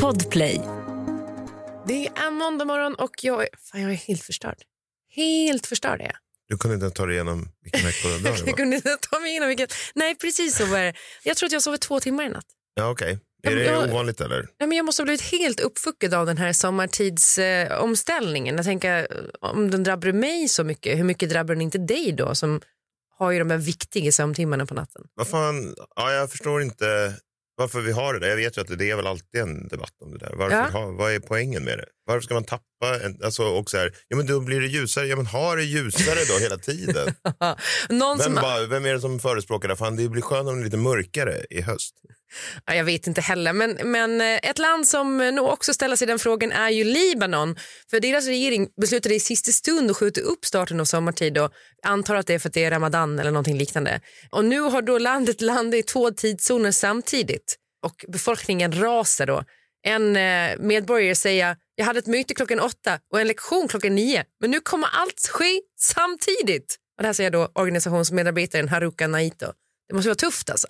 Podplay. Det är måndag morgon och jag är, fan, jag är helt förstörd. Helt förstörd är jag. Du kunde inte ta dig igenom vilken vecka det var? Jag kunde inte ta mig igenom vilket... Nej, precis så var det. Jag tror att jag sov två timmar i natt. Ja, okej. Ja, Är men det jag- ovanligt eller? Nej, men jag måste ha blivit helt uppfuckad av den här sommartidsomställningen. Eh, jag tänker, om den drabbar mig så mycket, hur mycket drabbar den inte dig då som har ju de här viktiga sömntimmarna på natten? Vad fan, ja, jag förstår inte varför vi har det där. Jag vet ju att det är väl alltid en debatt om det där. Varför Ja. ha, vad är poängen med det? Varför ska man tappa en, alltså, och så här, ja men då blir det ljusare. Ja men ha det ljusare då hela tiden. Vem, som, bara, vem är det som förespråkar det? Fan det blir skönare om det är lite mörkare i höst ja, jag vet inte heller, men, men eh, ett land som nog också ställer sig den frågan är ju Libanon. För deras regering beslutade i sista stund att skjuta upp starten av sommartid och antar att det är för att det är ramadan eller någonting liknande. Och nu har då landet landat i två tidszoner samtidigt och befolkningen rasar då. En eh, medborgare säger jag hade ett möte klockan åtta och en lektion klockan nio men nu kommer allt ske samtidigt. Och det här säger då organisationsmedarbetaren Haruka Naito. Det måste vara tufft alltså.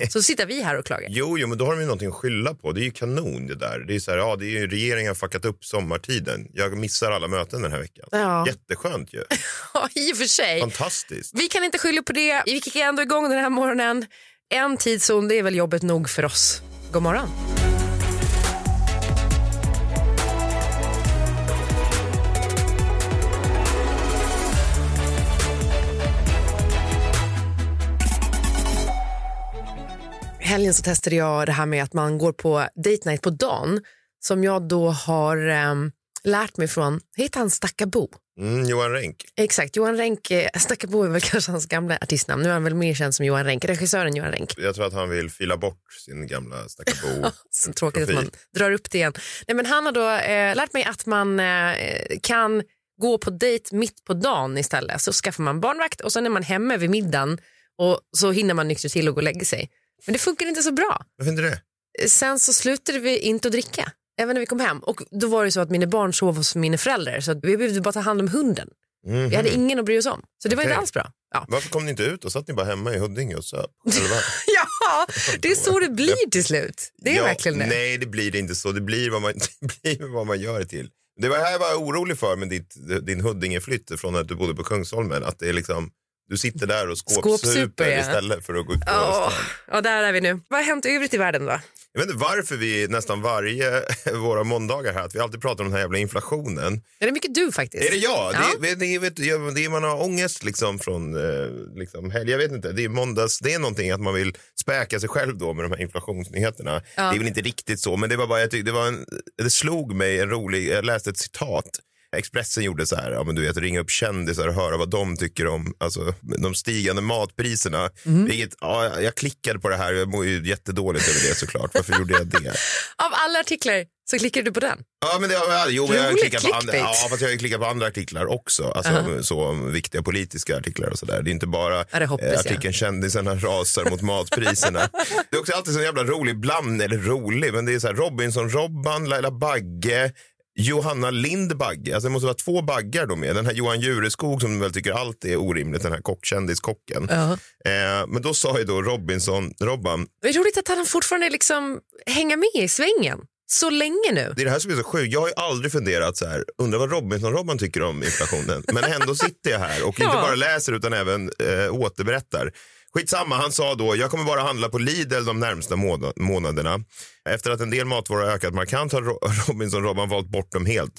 Så sitter vi här och klagar. Jo, jo, men då har de ju någonting att skylla på. Det är ju kanon det där. Det är så här, ja, det är ju regeringen har fuckat upp sommartiden. Jag missar alla möten den här veckan. Ja. Jätteskönt ju. Ja, i och för sig. Fantastiskt. Vi kan inte skylla på det. Vi kickar ändå igång den här morgonen. En tidszon, det är väl jobbet nog för oss. God morgon. Helgen så testade jag det här med att man går på date night på dagen som jag då har ehm, lärt mig från, heter han Stackabo? Mm, Johan Renck. Exakt, Johan Renck, eh, Stackabo är väl kanske hans gamla artistnamn, nu är han väl mer känd som Johan Renck, regissören Johan Renck. Jag tror att han vill fila bort sin gamla stackabo. Så tråkigt att man drar upp det igen. Nej, men han har då eh, lärt mig att man eh, kan gå på dejt mitt på dagen istället. Så skaffar man barnvakt och sen är man hemma vid middagen och så hinner man nyktra till och gå och lägga sig. Men det funkar inte så bra. Varför inte det? Sen så slutade vi inte att dricka, även när vi kom hem. Och då var det så att mina barn sov hos mina föräldrar så att vi behövde bara ta hand om hunden. Vi hade ingen att bry oss om. Så det var inte alls bra. Ja. Varför kom ni inte ut och satt ni bara hemma i Huddinge och söp? Ja, det är så det blir till slut. Det är Ja, verkligen det. Nej, det blir det inte så. Det blir vad man, det blir vad man gör det till. Det var här jag var orolig för med ditt, din Huddingeflytt från att du bodde på Kungsholmen. Att det är liksom, du sitter där och Skåpsuper, ja. istället för att gå ut på stan. ja, där är vi nu. Vad har hänt i övrigt i världen då? Jag vet inte varför vi nästan varje våra måndagar här, att vi alltid pratar om den här jävla inflationen. Är det mycket du faktiskt? Är det jag? Ja. Det, är- det, vet, det man har ångest liksom från eh, liksom helg. Jag vet inte. Det är måndags. Det är någonting att man vill späka sig själv då med de här inflationsnyheterna. Ja. Det är väl inte riktigt så, men det var bara jag tyckte det var en, det slog mig en rolig. Jag läste ett citat. Expressen gjorde så här, ja, men du vet, ringa upp kändisar och höra vad de tycker om alltså, de stigande matpriserna. Mhm. Vilket, ja, jag klickade på det här, jag mår ju jättedåligt över det såklart. Varför gjorde jag det? Av alla artiklar så klickar du på den. Ja, men det har jo, men jag har klickat på andra, ja, fast jag har klickat på andra artiklar också. Alltså, så om viktiga politiska artiklar och sådär. Det är inte bara Ja, eh, jag. artikeln kändisarna rasar mot matpriserna. det är också alltid så jävla rolig bland, eller rolig, men det är så här Robinson-Robban, Laila Bagge, Johanna Lind Bagge. Alltså det måste vara två baggar då med. Den här Johan Jureskog som väl tycker allt är orimligt, den här kockkändis-kocken. Ja. Eh, men då sa ju då Robinson-Robban, Det är roligt att han fortfarande liksom hänger med i svängen så länge nu. Det är det här som är så sjukt. Jag har ju aldrig funderat så här, undrar vad Robinson-Robban tycker om inflationen. Men ändå sitter jag här och inte Ja. bara läser utan även eh, återberättar. Skitsamma, han sa då, jag kommer bara handla på Lidl de närmsta måna- månaderna. Efter att en del matvaror har ökat markant har Ro- Robinson-Robban valt bort dem helt.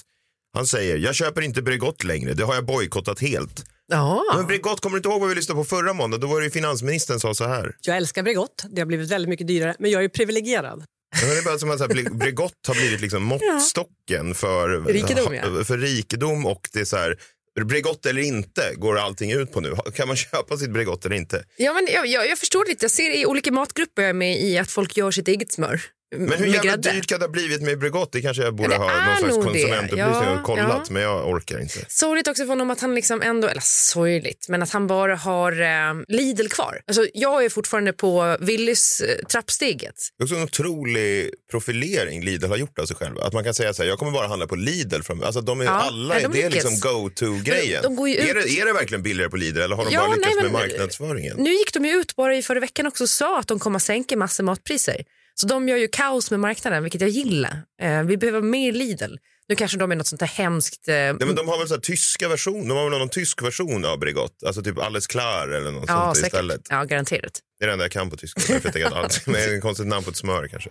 Han säger, jag köper inte Bregott längre, det har jag bojkottat helt. Ja. Men Bregott, kommer du inte ihåg vad vi lyssnade på förra måndagen? Då var det ju finansministern som sa så här. Jag älskar Bregott. Det har blivit väldigt mycket dyrare, men jag är privilegierad. Men det är bara som att Bregott har blivit liksom måttstocken för Rikedom, ja. för rikedom och det är så här Bregott eller inte går allting ut på nu. Kan man köpa sitt Bregott eller inte? Ja, men jag, jag, jag förstår lite. Jag ser i olika matgrupper jag är med i att folk gör sitt eget smör. Men hur med jävla dyrt kan det ha blivit med Bregott? Det kanske jag borde det ha är någon slags konsumentupplysning Ja, och kollat, ja. men jag orkar inte. Sorgligt också för honom att han liksom ändå, eller sorgligt, men att han bara har eh, Lidl kvar. Alltså, jag är fortfarande på Willys eh, trappsteget. Det är också en otrolig profilering Lidl har gjort av sig själva. Att man kan säga så här, jag kommer bara handla på Lidl. Från, alltså de är Ja, alla, nej, de det är liksom go-to-grejen. De- är, det, är det verkligen billigare på Lidl eller har de Ja, bara lyckats nej, med men- marknadsföringen? Nu gick de ju ut bara i förra veckan också och sa att de kommer att sänka massor matpriser. Så de gör ju kaos med marknaden, vilket jag gillar. Eh, vi behöver mer Lidl. Nu kanske de är något sånt där hemskt... Eh, Nej, men de har väl så här tyska version, de har väl någon tysk version av Bregott, alltså typ Alles klar eller något ja, sånt säkert. istället. Ja, garanterat. Det är det enda jag kan på tyska, därför jag tänker att det är ett konstigt namn på ett smör kanske.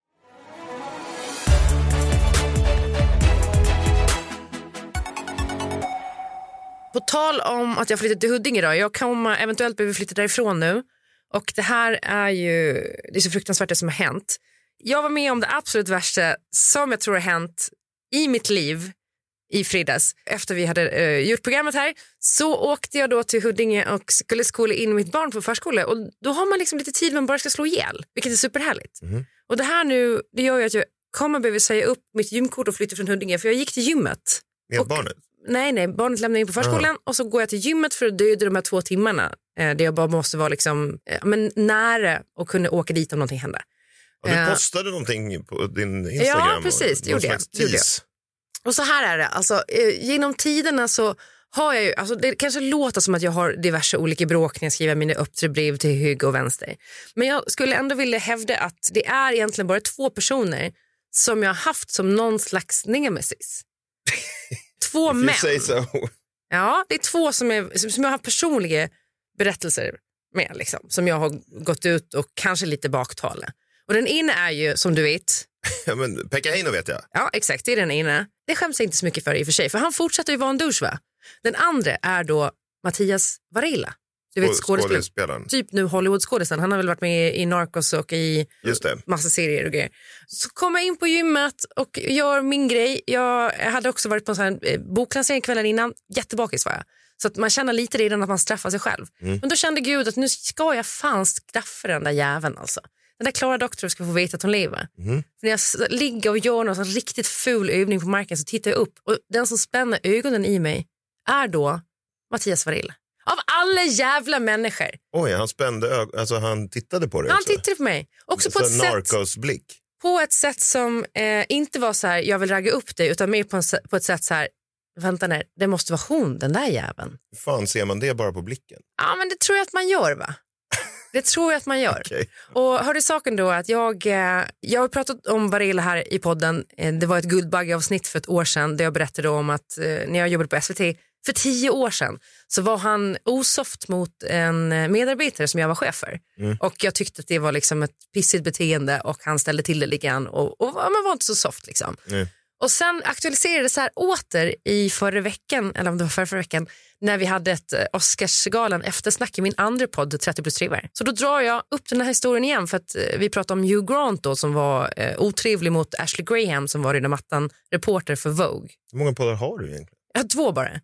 På tal om att jag flyttat till Huddinge då, jag kommer eventuellt behöva flytta därifrån nu. Och det här är ju, det är så fruktansvärt det som har hänt. Jag var med om det absolut värsta som jag tror har hänt i mitt liv i fredags. Efter vi hade eh, gjort programmet här så åkte jag då till Huddinge och skulle skola in mitt barn på förskola. Och då har man liksom lite tid man bara ska slå ihjäl, vilket är superhärligt. Och det här nu, det gör ju att jag kommer behöva säga upp mitt gymkort och flytta från Huddinge för jag gick till gymmet. Med Och- barnet. Nej, nej, barnet lämnar in på förskolan och så går jag till gymmet för att döda de här två timmarna. Eh, där jag bara måste vara liksom, eh, men nära och kunna åka dit om någonting händer. Och du Eh. postade någonting på din Instagram. Ja, precis, det gjorde jag, det gjorde jag. Och så här är det, alltså, eh, genom tiderna så har jag ju, alltså, det kanske låter som att jag har diverse olika bråk när jag skriver mina öppna brev till höger och vänster. Men jag skulle ändå vilja hävda att det är egentligen bara två personer som jag har haft som någon slags nemesis. Två män. so. Ja, det är två som, är, som som jag har personliga berättelser med, liksom, som jag har gått ut och kanske lite baktale. Och den ena är ju, som du vet, Ja, men Pekka Heino vet jag. ja exakt, det är den ena. Det skäms jag inte så mycket för i och för sig, för han fortsätter ju vara en douche va? Den andra är då Mattias Varela. Du vet Skå- skådespelaren. Typ nu Hollywoodskådisen. Han har väl varit med i Narcos och i Just det. massa serier och grejer. Så kom jag in på gymmet och gör min grej. Jag hade också varit på en sån eh, boklansering kvällen innan. Jättebakis var jag. Så att man känner lite redan att man straffar sig själv. Men då kände Gud att nu ska jag fan straffa den där jäveln alltså. Den där Klara Doktor ska få veta att hon lever. För när jag ligger och gör någon sån riktigt ful övning på marken så tittar jag upp och den som spänner ögonen i mig är då Mattias Varela. Av alla jävla människor. Oj, han spände ög- alltså han tittade på det Han också. tittade på mig. Också på Så ett sätt Narcos-blick. på ett sätt som eh, inte var så här, jag vill ragga upp dig, utan mer på, en, på ett sätt så här, vänta nu, det måste vara hon, den där jäveln. Hur fan ser man det bara på blicken? Ja, men det tror jag att man gör va? Det tror jag att man gör. Okej. Och hörde saken då att jag, eh, jag har pratat om Varela här i podden. Eh, det var ett Guldbaggeavsnitt för ett år sedan där jag berättade om att eh, när jag jobbade på SVT för tio år sedan så var han osoft mot en eh, medarbetare som jag var chef för. Och jag tyckte att det var liksom ett pissigt beteende och han ställde till det lite grann och, och man var inte så soft liksom. Nej. Och sen aktualiserades det här åter i förra veckan, eller om det var förra, förra veckan, när vi hade ett eh, Oscarsgalan eftersnack i min andra podd 30 plus trivar. Så då drar jag upp den här historien igen för att eh, vi pratade om Hugh Grant då som var eh, otrevlig mot Ashley Graham som var röda mattan reporter för Vogue. Hur många poddar har du egentligen? Jag har två bara.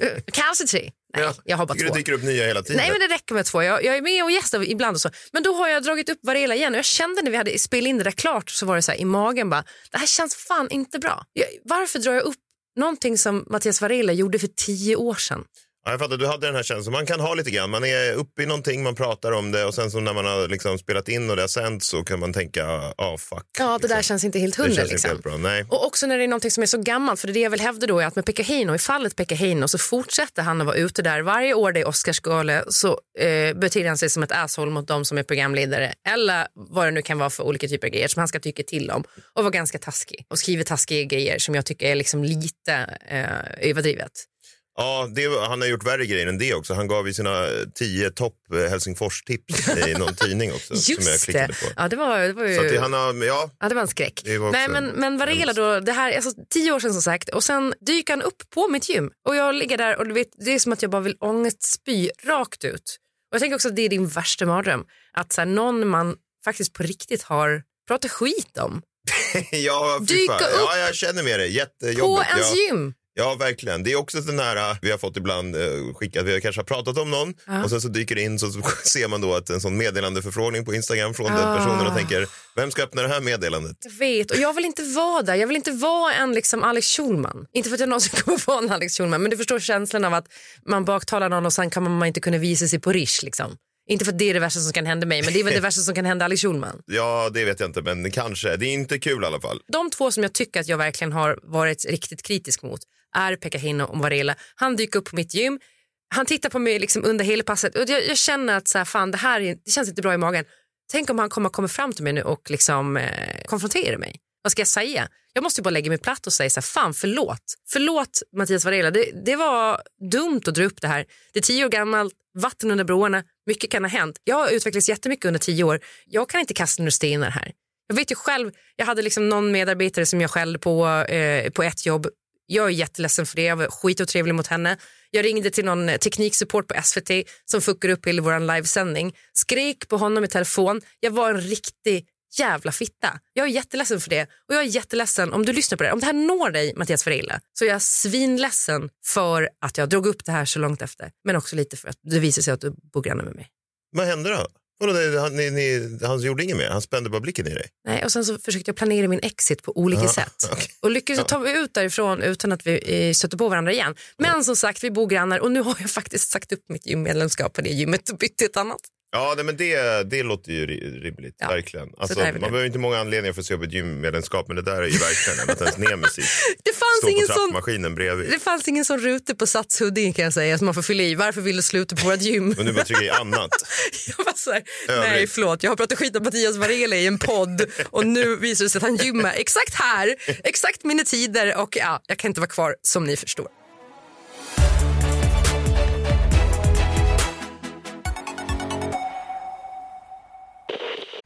Eh, Kanske tre. Nej, Ja, jag har bara två. Det dyker upp nya hela tiden. Nej men det räcker med två. Jag, jag är med och gästar ibland och så. Men då har jag dragit upp Varela igen och jag kände när vi hade spelat in det där klart så var det så här i magen bara, det här känns fan inte bra. Jag, varför drar jag upp någonting som Mattias Varela gjorde för tio år sedan? Ja, jag fattar, du hade den här känslan. Man kan ha lite grann. Man är uppe i någonting, man pratar om det och sen så när man har liksom spelat in och det har sänts så kan man tänka, ah fuck. Ja, det där liksom. känns inte helt hundra. Liksom. helt bra. Och också när det är någonting som är så gammalt, för det är det jag vill hävda då är att med Pekka Heino, i fallet Pekka Heino så fortsätter han att vara ute där. Varje år det är Oscarsgala så eh, beter han sig som ett asshole mot de som är programledare eller vad det nu kan vara för olika typer av grejer som han ska tycka till om och vara ganska taskig och skriver taskiga grejer som jag tycker är liksom lite eh, överdrivet. Ja, det, han har gjort värre grejer än det också. Han gav ju sina eh, tio topp eh, Helsingfors-tips i någon tidning också. som jag Just klickade det. på. Ja, det var, det var ju... Så att det, han har, ja, Ja, det var en skräck. Det var också Nej, men, en- men Varela då, det här, alltså, tio år sedan som sagt och sen dyker han upp på mitt gym och jag ligger där och du vet, det är som att jag bara vill ångestspy rakt ut. Och jag tänker också att det är din värsta mardröm, att så här, någon man faktiskt på riktigt har pratat skit om ja, fy Dyka fan. upp ja, jag känner med dig. på Jättejobbigt. ens ja. gym. Ja, verkligen. Det är också den här vi har fått ibland uh, skickat. Vi har kanske har pratat om någon och sen så dyker det in så, så ser man då att en sån meddelandeförfrågning på Instagram från den personen och tänker vem ska öppna det här meddelandet? Jag vet och jag vill inte vara där. Jag vill inte vara en liksom Alex Schulman. Inte för att jag någonsin kommer vara en Alex Schulman men du förstår känslan av att man baktalar någon och sen kan man inte kunna visa sig på Rish liksom. Inte för att det är det värsta som kan hända mig men det är väl det värsta som kan hända Alex Schulman. Ja, det vet jag inte, men kanske. Det är inte kul i alla fall. De två som jag tycker att jag verkligen har varit riktigt kritisk mot är Pekka Hinno Varela. Han dyker upp på mitt gym. Han tittar på mig liksom under hela passet och jag, jag känner att så här, fan, det här är, det känns inte bra i magen. Tänk om han kommer kommer fram till mig nu och liksom, eh, konfronterar mig. Vad ska jag säga? Jag måste bara lägga mig platt och säga så här, fan förlåt. Förlåt Mattias Varela, det, det var dumt att dra upp det här. Det är tio år gammalt, vatten under broarna, mycket kan ha hänt. Jag har utvecklats jättemycket under tio år. Jag kan inte kasta några stenar här. Jag vet ju själv, jag hade liksom någon medarbetare som jag skällde på eh, på ett jobb. Jag är jätteledsen för det, jag var skitotrevlig mot henne. Jag ringde till någon tekniksupport på SVT som fuckade upp hela vår livesändning. Skrek på honom i telefon. Jag var en riktig jävla fitta. Jag är jätteledsen för det. Och jag är jätteledsen om du lyssnar på det. Om det här når dig, Mattias Varela, så är jag svinledsen för att jag drog upp det här så långt efter. Men också lite för att det visar sig att du bor granne med mig. Vad hände då? Vadå, han, ni, ni, han gjorde inget mer? Han spände bara blicken i dig? Nej, och sen så försökte jag planera min exit på olika sätt. okej. Och lyckades ta mig ut därifrån utan att vi eh, stötte på varandra igen. Men som sagt, vi bor grannar och nu har jag faktiskt sagt upp mitt gymmedlemskap på det gymmet och bytt till ett annat. Ja, nej, men det, det låter ju ri- rimligt. Ja, Verkligen. Alltså, man behöver inte många anledningar för att se upp ett gymmedlemskap, men det där är ju verkligen att ens nemesis Det fanns, ingen på sån, trappmaskinen bredvid. det fanns ingen sån rute på Sats Huddinge kan jag säga som man får fylla i. Varför vill du sluta på vårt gym? Och nu bara trycka i annat. Jag var så här, nej förlåt, jag har pratat skit om Mattias Varela i en podd och nu visar det sig att han gymmar exakt här, exakt mina tider och ja, jag kan inte vara kvar som ni förstår.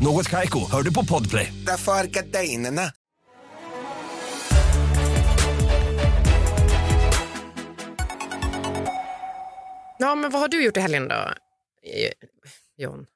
Något Kaiko, hör du på Podplay. Därför är gardinerna. Ja, men vad har du gjort i helgen då, Eh, John?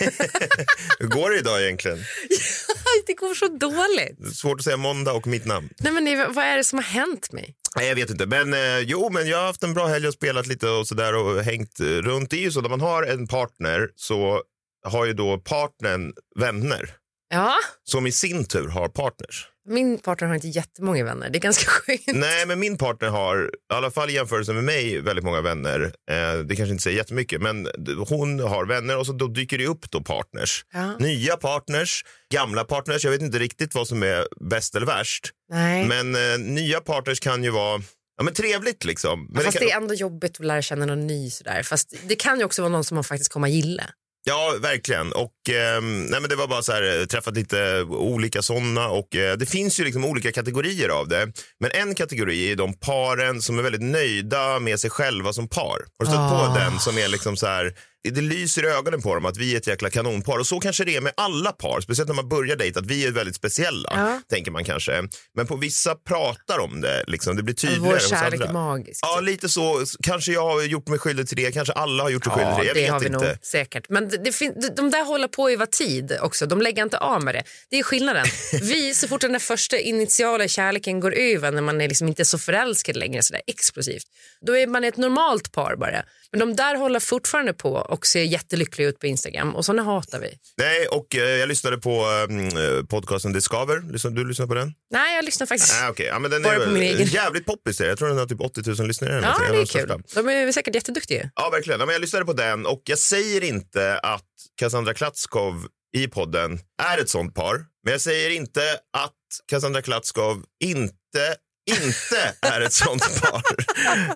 Hur går det idag egentligen? Det går så dåligt. Svårt att säga måndag och mitt namn. Nej, men vad är det som har hänt mig? Nej, jag vet inte. Men eh, jo, men jag har haft en bra helg och spelat lite och sådär och hängt eh, runt. Det är ju så när man har en partner så har ju då partnern vänner Ja, som i sin tur har partners. min partner har inte jättemånga vänner. Det är ganska skönt. Nej, men min partner har, i alla fall i jämförelse med mig, väldigt många vänner. Eh, det kanske inte säger jättemycket, men hon har vänner och så då dyker det upp då partners. Ja. Nya partners, gamla partners. Jag vet inte riktigt vad som är bäst eller värst. Nej. Men eh, nya partners kan ju vara ja, men trevligt liksom. Men Fast kan, det är ändå jobbigt att lära känna någon ny sådär. Fast det kan ju också vara någon som man faktiskt kommer att gilla. Ja, verkligen. Och, ehm, nej, men det var bara så här, eh, träffat lite olika sådana och eh, det finns ju liksom olika kategorier av det. Men en kategori är de paren som är väldigt nöjda med sig själva som par. Har du stött på den som är liksom så här, det lyser i ögonen på dem att vi är ett jäkla kanonpar och så kanske det är med alla par, speciellt när man börjar dejta, att vi är väldigt speciella, Ja. tänker man kanske. Men på vissa pratar om det, liksom, det blir tydligare Vår kärlek är magisk. Ja, lite så. Kanske jag har gjort mig skyldig till det, kanske alla har gjort sig skyldig till det. Jag det har vi inte. nog säkert. Men det, det de- där håller på över tid också. De lägger inte av med det. Det är skillnaden. Vi, så fort den där första initiala kärleken går över när man är liksom inte så förälskad längre sådär explosivt, då är man ett normalt par bara. Men de där håller fortfarande på och ser jättelyckliga ut på Instagram och såna hatar vi. Nej, och eh, jag lyssnade på eh, podcasten Discover. Lyssnade, du lyssnade på den? Nej, jag lyssnar faktiskt. Ah, okay. ja, men den Bara är på min egen. jävligt poppis. Jag tror den har typ 80 000 lyssnare. Ja, det är kul. största. De är säkert jätteduktiga. Ja, verkligen. Ja, men jag lyssnade på den och jag säger inte att Cassandra Klatskov i podden är ett sånt par. Men jag säger inte att Cassandra Klatskov inte inte är ett sånt par.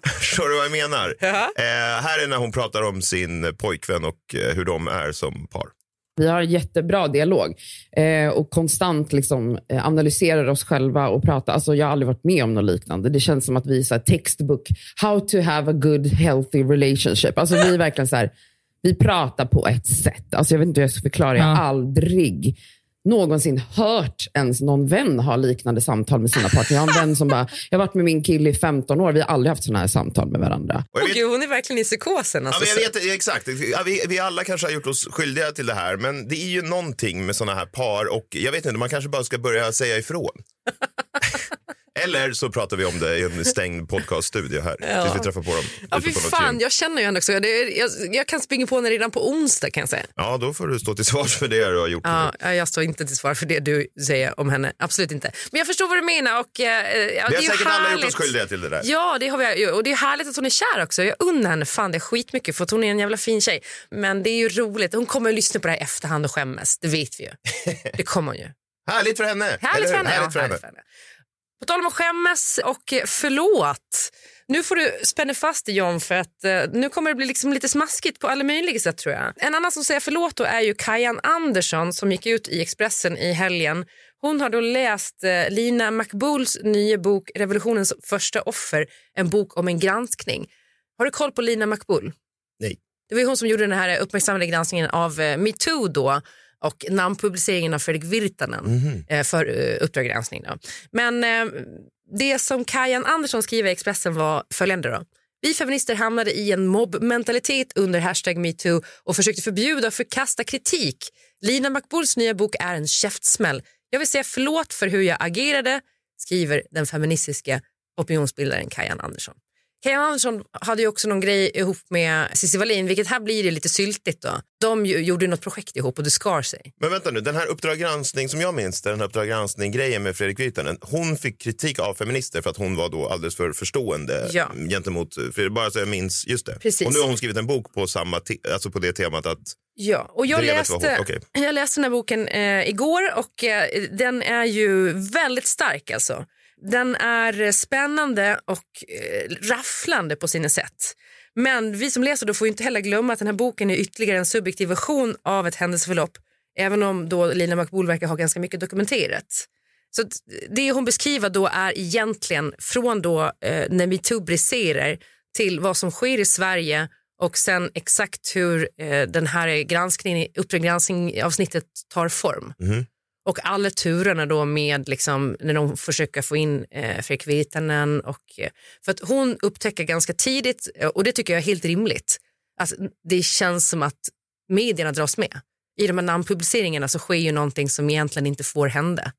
Förstår du vad jag menar? Ja. Eh, här är när hon pratar om sin pojkvän och eh, hur de är som par. Vi har en jättebra dialog eh, och konstant liksom, eh, analyserar oss själva och pratar. Alltså, jag har aldrig varit med om något liknande. Det känns som att vi är så här, textbook, how to have a good healthy relationship. Alltså, vi är verkligen så här, vi pratar på ett sätt. Alltså, jag vet inte hur jag ska förklara. Jag har aldrig någonsin hört ens någon vän ha liknande samtal med sina partner. Jag har en vän som bara, jag har varit med min kille i 15 år, vi har aldrig haft sådana här samtal med varandra. Vet- gud, hon är verkligen i psykosen. Ja, Alltså. men jag vet, ja, exakt. Ja, vi, vi alla kanske har gjort oss skyldiga till det här, men det är ju någonting med såna här par och jag vet inte, man kanske bara ska börja säga ifrån. Eller så pratar vi om det i en stängd podcaststudio här tills vi träffar på dem. Ja, fy fan, jag känner ju henne också. Är, jag, jag kan springa på henne redan på onsdag kan jag säga. Ja, då får du stå till svars för det du har gjort. Ja, ja, jag står inte till svar för det du säger om henne. Absolut inte. Men jag förstår vad du menar. Och, eh, ja, Vi det har är säkert alla gjort härligt. oss skyldiga till det där. Ja, det har vi. Och det är härligt att hon är kär också. Jag unnar henne fan det är skitmycket för hon är en jävla fin tjej. Men det är ju roligt. Hon kommer att lyssna på det här i efterhand och skämmas. Det vet vi ju. Det kommer hon ju. Härligt för henne! Härligt för henne. Härligt ja, för henne. härligt för henne. På tal om att skämmas och förlåt. Nu får du spänna fast dig John för att eh, nu kommer det bli liksom lite smaskigt på alla möjliga sätt tror jag. En annan som säger förlåt då är ju Kajan Andersson som gick ut i Expressen i helgen. Hon har då läst eh, Lina McBools nya bok Revolutionens första offer, en bok om en granskning. Har du koll på Lina McBool? Nej. Det var hon som gjorde den här uppmärksammade granskningen av eh, metoo då och namnpubliceringen av Fredrik Virtanen eh, för eh, Uppdrag granskning. Då. Men eh, det som Kajan Andersson skriver i Expressen var följande. Då. Vi feminister hamnade i en mobbmentalitet under hashtag metoo och försökte förbjuda och förkasta kritik. Lina McBools nya bok är en käftsmäll. Jag vill säga förlåt för hur jag agerade, skriver den feministiska opinionsbildaren Kajan Andersson. Kajan Andersson hade ju också någon grej ihop med Cissi Wallin, vilket här blir det lite syltigt då. De gjorde något projekt ihop och det skar sig. Men vänta nu, den här Uppdrag granskning som jag minns den här Uppdrag granskning-grejen med Fredrik Virtanen, hon fick kritik av feminister för att hon var då alldeles för förstående Ja. gentemot Fredrik, bara så jag minns, just det. Precis. Och nu har hon skrivit en bok på, samma alltså på det temat att Ja, och jag läste, okej. jag läste den här boken eh, igår och eh, den är ju väldigt stark alltså. Den är spännande och eh, rafflande på sina sätt. Men vi som läser då får ju inte heller glömma att den här boken är ytterligare en subjektiv version av ett händelseförlopp. Även om då Lina McBool verkar ha ganska mycket dokumenterat. Så eh, det hon beskriver då är egentligen från då eh, när metoo briserar till vad som sker i Sverige och sen exakt hur eh, den här granskningen, Uppdrag granskning avsnittet tar form. Mm-hmm. Och alla turerna då med liksom, när de försöker få in eh, Fredrik Virtanen. Och, eh, för att hon upptäcker ganska tidigt, eh, och det tycker jag är helt rimligt, att det känns som att medierna dras med. I de här namnpubliceringarna så sker ju någonting som egentligen inte får hända.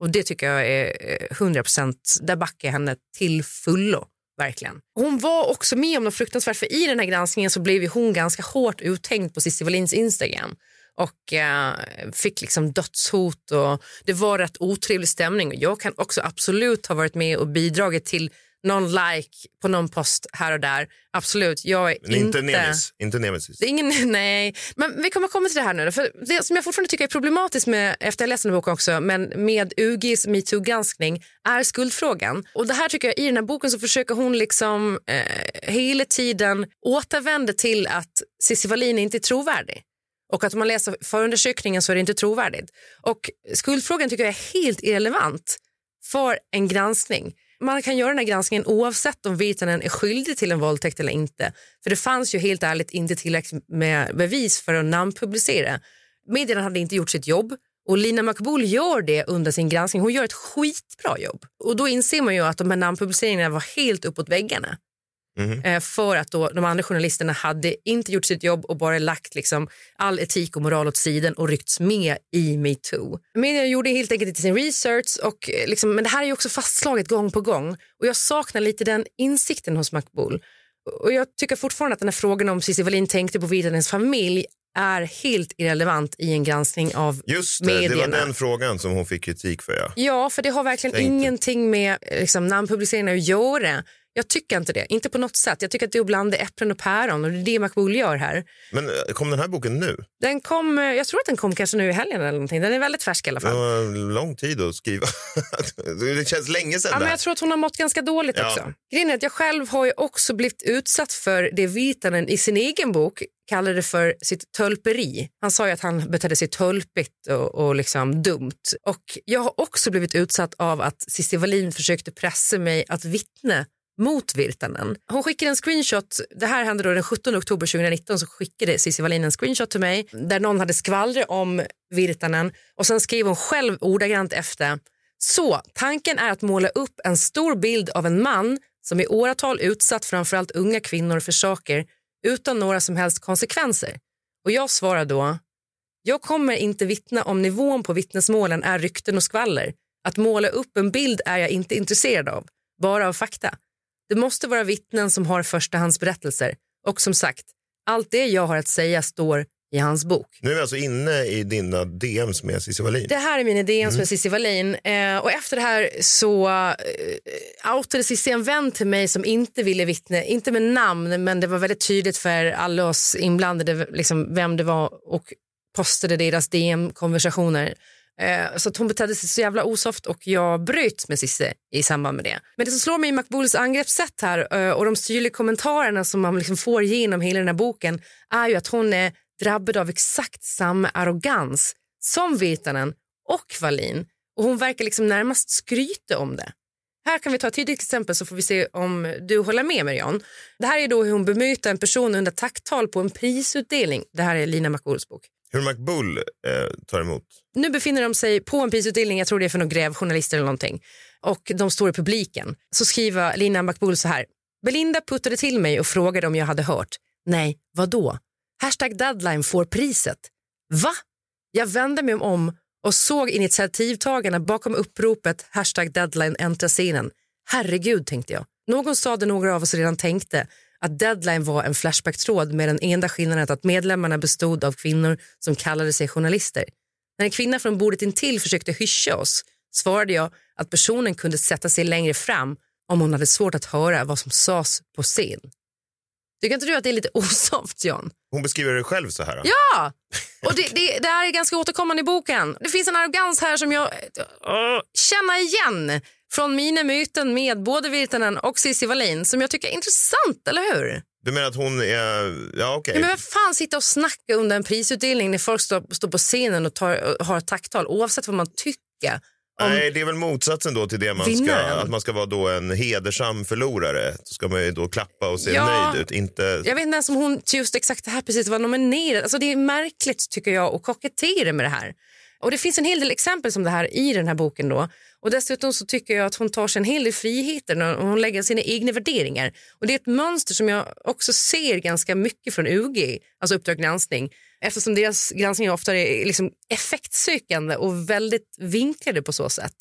Och det tycker jag är eh, 100 procent, där backar jag henne till fullo. Verkligen. Hon var också med om något fruktansvärt för i den här granskningen så blev ju hon ganska hårt uthängd på Cissi Wallins Instagram och eh, fick liksom dödshot och det var rätt otrevlig stämning. Jag kan också absolut ha varit med och bidragit till någon like på någon post här och där. Absolut, jag är men inte nemis. Inte nemesis. ingen, nej, men vi kommer komma till det här nu. För det som jag fortfarande tycker är problematiskt med, efter jag läst den här boken också, men med UGs metoo-granskning är skuldfrågan. Och det här tycker jag, i den här boken så försöker hon liksom eh, hela tiden återvända till att Cissi Wallin inte är trovärdig. Och att man läser förundersökningen så är det inte trovärdigt. Och skuldfrågan tycker jag är helt irrelevant för en granskning. Man kan göra den här granskningen oavsett om Virtanen är skyldig till en våldtäkt eller inte. För det fanns ju helt ärligt inte tillräckligt med bevis för att namnpublicera. Medierna hade inte gjort sitt jobb och Lina Makbul gör det under sin granskning. Hon gör ett skitbra jobb. Och då inser man ju att de här namnpubliceringarna var helt uppåt väggarna. Eh, För att då de andra journalisterna hade inte gjort sitt jobb och bara lagt liksom all etik och moral åt sidan och ryckts med i metoo. Media gjorde helt enkelt inte sin research, och eh, liksom, men det här är ju också fastslaget gång på gång. Och jag saknar lite den insikten hos McBool. Och jag tycker fortfarande att den här frågan om Cissi Wallin tänkte på Virtanens familj är helt irrelevant i en granskning av Just det, det medierna. var den frågan som hon fick kritik för. Ja. Ja, för det har verkligen Tänkte. ingenting med liksom, namnpubliceringen att göra. Jag tycker inte det, inte på något sätt. Jag tycker att det är att blanda äpplen och päron och det är det Makbul gör här. Men eh, kom den här boken nu? Den kom, eh, jag tror att den kom kanske nu i helgen eller någonting. Den är väldigt färsk i alla Det fall. lång tid att skriva. det känns länge sedan Ja, men jag tror att hon har mått ganska dåligt Ja. också. Grejen är att jag själv har ju också blivit utsatt för det Virtanen i sin egen bok kallade för sitt tölperi. Han sa ju att han betedde sig tölpigt och, och liksom dumt. Och jag har också blivit utsatt av att Cissi Wallin försökte pressa mig att vittna mot Virtanen. Hon skickade en screenshot, det här hände då den 17 oktober 2019 så skickade Cissi Wallin en screenshot till mig där någon hade skvallrat om Virtanen och sen skrev hon själv ordagrant efter så tanken är att måla upp en stor bild av en man som i åratal utsatt framförallt unga kvinnor för saker utan några som helst konsekvenser. Och jag svarar då, jag kommer inte vittna om nivån på vittnesmålen är rykten och skvaller. Att måla upp en bild är jag inte intresserad av, bara av fakta. Det måste vara vittnen som har förstahandsberättelser. Och som sagt, allt det jag har att säga står i hans bok. Nu är vi alltså inne i dina DMs med Cissi Wallin. Det här är mina DMs med Cissi Wallin eh, och efter det här så eh, outade Cissi en vän till mig som inte ville vittna, inte med namn men det var väldigt tydligt för alla oss inblandade liksom, vem det var och postade deras DM-konversationer. Eh, så att hon betedde sig så jävla osoft och jag bröt med Cissi i samband med det. Men det som slår mig i Makbuls angreppssätt här eh, och de styrliga kommentarerna som man liksom får genom hela den här boken är ju att hon är drabbad av exakt samma arrogans som Virtanen och Wallin och hon verkar liksom närmast skryta om det. Här kan vi ta ett tydligt exempel så får vi se om du håller med mig Det här är då hur hon bemöter en person under tacktal på en prisutdelning. Det här är Lina Makbuls bok. Hur McBull eh, tar emot. Nu befinner de sig på en prisutdelning, jag tror det är för någon grävjournalister eller någonting. Och de står i publiken. Så skriver Lina McBull så här. Belinda puttade till mig och frågade om jag hade hört. Nej, vad då? Hashtag deadline får priset. Va? Jag vände mig om och såg initiativtagarna bakom uppropet hashtag deadline äntra scenen. Herregud, tänkte jag. Någon sa det några av oss redan tänkte att deadline var en Flashback-tråd med den enda skillnaden att medlemmarna bestod av kvinnor som kallade sig journalister. När en kvinna från bordet intill försökte hyscha oss svarade jag att personen kunde sätta sig längre fram om hon hade svårt att höra vad som sades på scen. Tycker inte du att det är lite osoft, John? Hon beskriver det själv så här. Ja! Och det, det, det här är ganska återkommande i boken. Det finns en arrogans här som jag uh, känner igen från mina möten med både Virtanen och Cissi Wallin som jag tycker är intressant, eller hur? Du menar att hon är... Ja, okej. Ja, men vem fan sitter och snackar under en prisutdelning när folk står, står på scenen och tar, och har ett tacktal oavsett vad man tycker? Nej, det är väl motsatsen då till det man ska, att man ska vara då en hedersam förlorare. Då ska man ju då klappa och se Ja. nöjd ut. Inte... Jag vet inte ens om hon just exakt det här precis var nominerad. Alltså det är märkligt tycker jag att kokettera med det här. Och det finns en hel del exempel som det här i den här boken då. Och dessutom så tycker jag att hon tar sig en hel del friheter när hon lägger sina egna värderingar. Och det är ett mönster som jag också ser ganska mycket från UG, alltså Uppdrag granskning. Eftersom deras granskningar ofta är liksom effektsökande och väldigt vinklade på så sätt.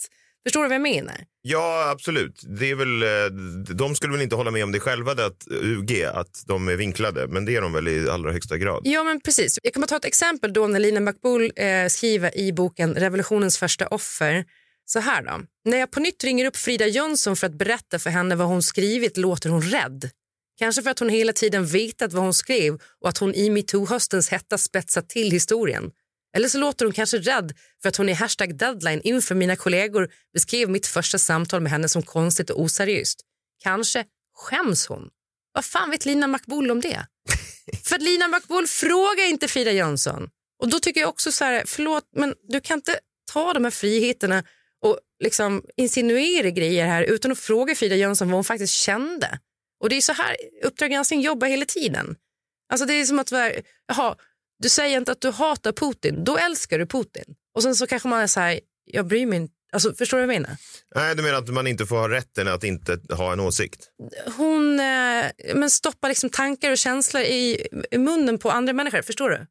Förstår du vad jag menar? Ja, absolut. Det är väl, eh, de skulle väl inte hålla med om det själva, det att UG, att de är vinklade. Men det är de väl i allra högsta grad. Ja, men precis. Jag kan bara ta ett exempel då när Lina Makbul eh, skriver i boken Revolutionens första offer. Så här då. När jag på nytt ringer upp Frida Jönsson för att berätta för henne vad hon skrivit låter hon rädd. Kanske för att hon hela tiden vetat vad hon skrev och att hon i metoo-höstens hetta spetsat till historien. Eller så låter hon kanske rädd för att hon i hashtag deadline inför mina kollegor beskrev mitt första samtal med henne som konstigt och oseriöst. Kanske skäms hon. Vad fan vet Lina Makbul om det? För Lina Makbul frågar inte Frida Jönsson. Och då tycker jag också så här, förlåt men du kan inte ta de här friheterna och liksom insinuera grejer här utan att fråga Frida Jönsson vad hon faktiskt kände. Och det är så här Uppdrag granskning jobbar hela tiden. Alltså det är som att, jaha, du säger inte att du hatar Putin, då älskar du Putin. Och sen så kanske man är så här, jag bryr mig inte. Alltså, förstår du vad jag menar? Nej, du menar att man inte får ha rätten att inte ha en åsikt? Hon eh, men stoppar liksom tankar och känslor i, i munnen på andra människor. Förstår du?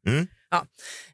Ja.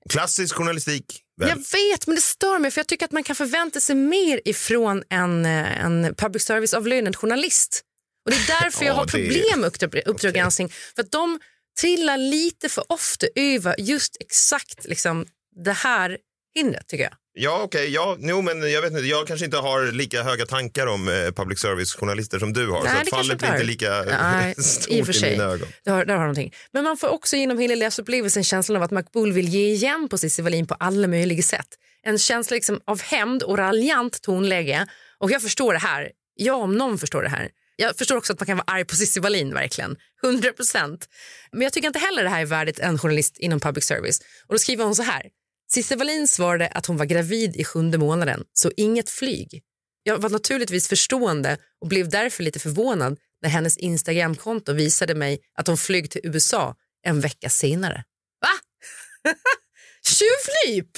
Klassisk journalistik. Väl? Jag vet, men det stör mig för jag tycker att man kan förvänta sig mer ifrån en, eh, en public service-avlönad journalist. Och det är därför jag Ja, har problem med Uppdrag Uppdrag granskning. För att de trillar lite för ofta över just exakt liksom, det här hindret tycker jag. Ja, okej. ja, jo, men jag vet inte. Jag kanske inte har lika höga tankar om eh, public service-journalister som du har. Nej, så det att fallet blir inte lika Nej, stort i och för i sig. mina ögon. Det har, där har någonting. Men man får också genom hela läsupplevelsen känslan av att Makbul vill ge igen på Cissi Wallin på alla möjliga sätt. En känsla liksom av hämnd och raljant tonläge. Och jag förstår det här. Jag om någon förstår det här. Jag förstår också att man kan vara arg på Cissi Wallin, verkligen. 100 procent. Men jag tycker inte heller det här är värdigt en journalist inom public service. Och då skriver hon så här. Cissi Wallin svarade att hon var gravid i sjunde månaden, så inget flyg. Jag var naturligtvis förstående och blev därför lite förvånad när hennes Instagramkonto visade mig att hon flög till USA en vecka senare. Va? Tjuvnyp!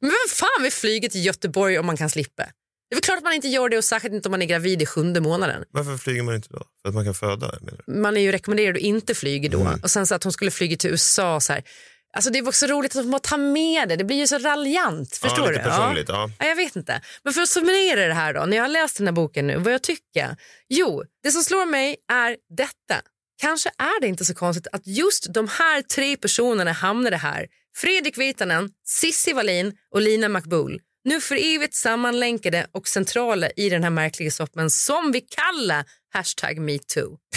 Men vem fan vill flyga till Göteborg om man kan slippa? Det är väl klart att man inte gör det och särskilt inte om man är gravid i sjunde månaden. Varför flyger man inte då? För att man kan föda? Man är ju rekommenderad att inte flyga då. Och sen så att hon skulle flyga till USA så här. Alltså det var också roligt att hon bara ta med det. Det blir ju så raljant. Förstår lite du? personligt, ja. Ja, jag vet inte. Men för att summera det här då, när jag har läst den här boken nu, vad jag tycker? Jo, det som slår mig är detta. Kanske är det inte så konstigt att just de här tre personerna hamnade här. Fredrik Virtanen, Sissi Wallin och Lina Makbul. Nu för evigt sammanlänkade och centrala i den här märkliga soppen som vi kallar hashtag metoo.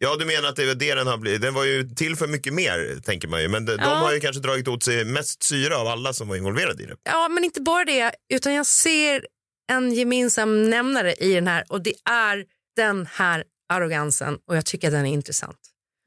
Ja, du menar att det är det den har blivit. Den var ju till för mycket mer, tänker man ju. Men de, de Ja. har ju kanske dragit åt sig mest syra av alla som var involverade i det. Ja, men inte bara det, utan jag ser en gemensam nämnare i den här och det är den här arrogansen och jag tycker att den är intressant.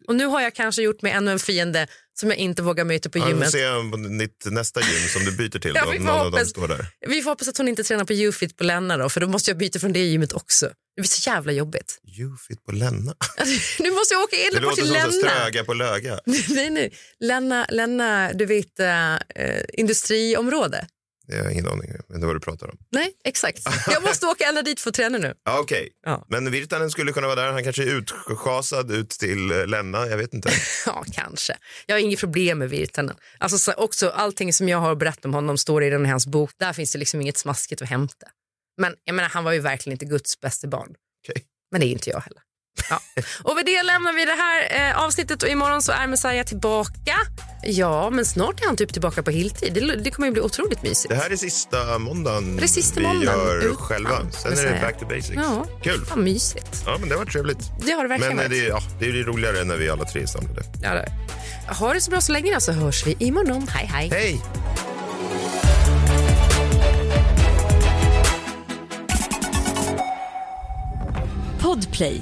Och nu har jag kanske gjort mig ännu en fiende som jag inte vågar möta på Ja, vi får gymmet. se ditt nästa gym som du byter till. Ja, vi får någon av dem hoppas. står där. Vi får hoppas att hon inte tränar på Ufit på Länna då, för då måste jag byta från det gymmet också. Det blir så jävla jobbigt. Ufit på Länna. Nu måste jag åka Det ända bort låter till som Länna. ströga på löga. nej, nej. Länna, Länna, du vet, äh, industriområde. Jag har ingen aning om vad du pratar om. Nej, exakt. Jag måste åka ända dit för att träna nu. Ja, Okej, Ja. men Virtanen skulle kunna vara där. Han kanske är utschasad ut till eh, Länna. Jag vet inte. Ja, kanske. Jag har inget problem med Virtanen. Alltså, så också, allting som jag har berättat om honom står i den hans bok. Där finns det liksom inget smaskigt att hämta. Men jag menar, han var ju verkligen inte Guds bästa barn. Okej. Men det är inte jag heller. Ja. Och med det lämnar vi det här eh, avsnittet och imorgon så är Messiah tillbaka. Ja, men snart är han typ tillbaka på heltid. Det, det kommer ju bli otroligt mysigt. Det här är sista måndagen Det är sista vi måndagen gör utan själva. Sen är det Messiah. back to basics. Ja, Kul. Vad mysigt. Ja, men det var trevligt. Det har det verkligen Men eh, varit. det, ja, det är ju roligare när vi alla tre är samlade. Ja, det. Ha det så bra så länge så hörs vi imorgon. Hej, hej. Hej! Podplay,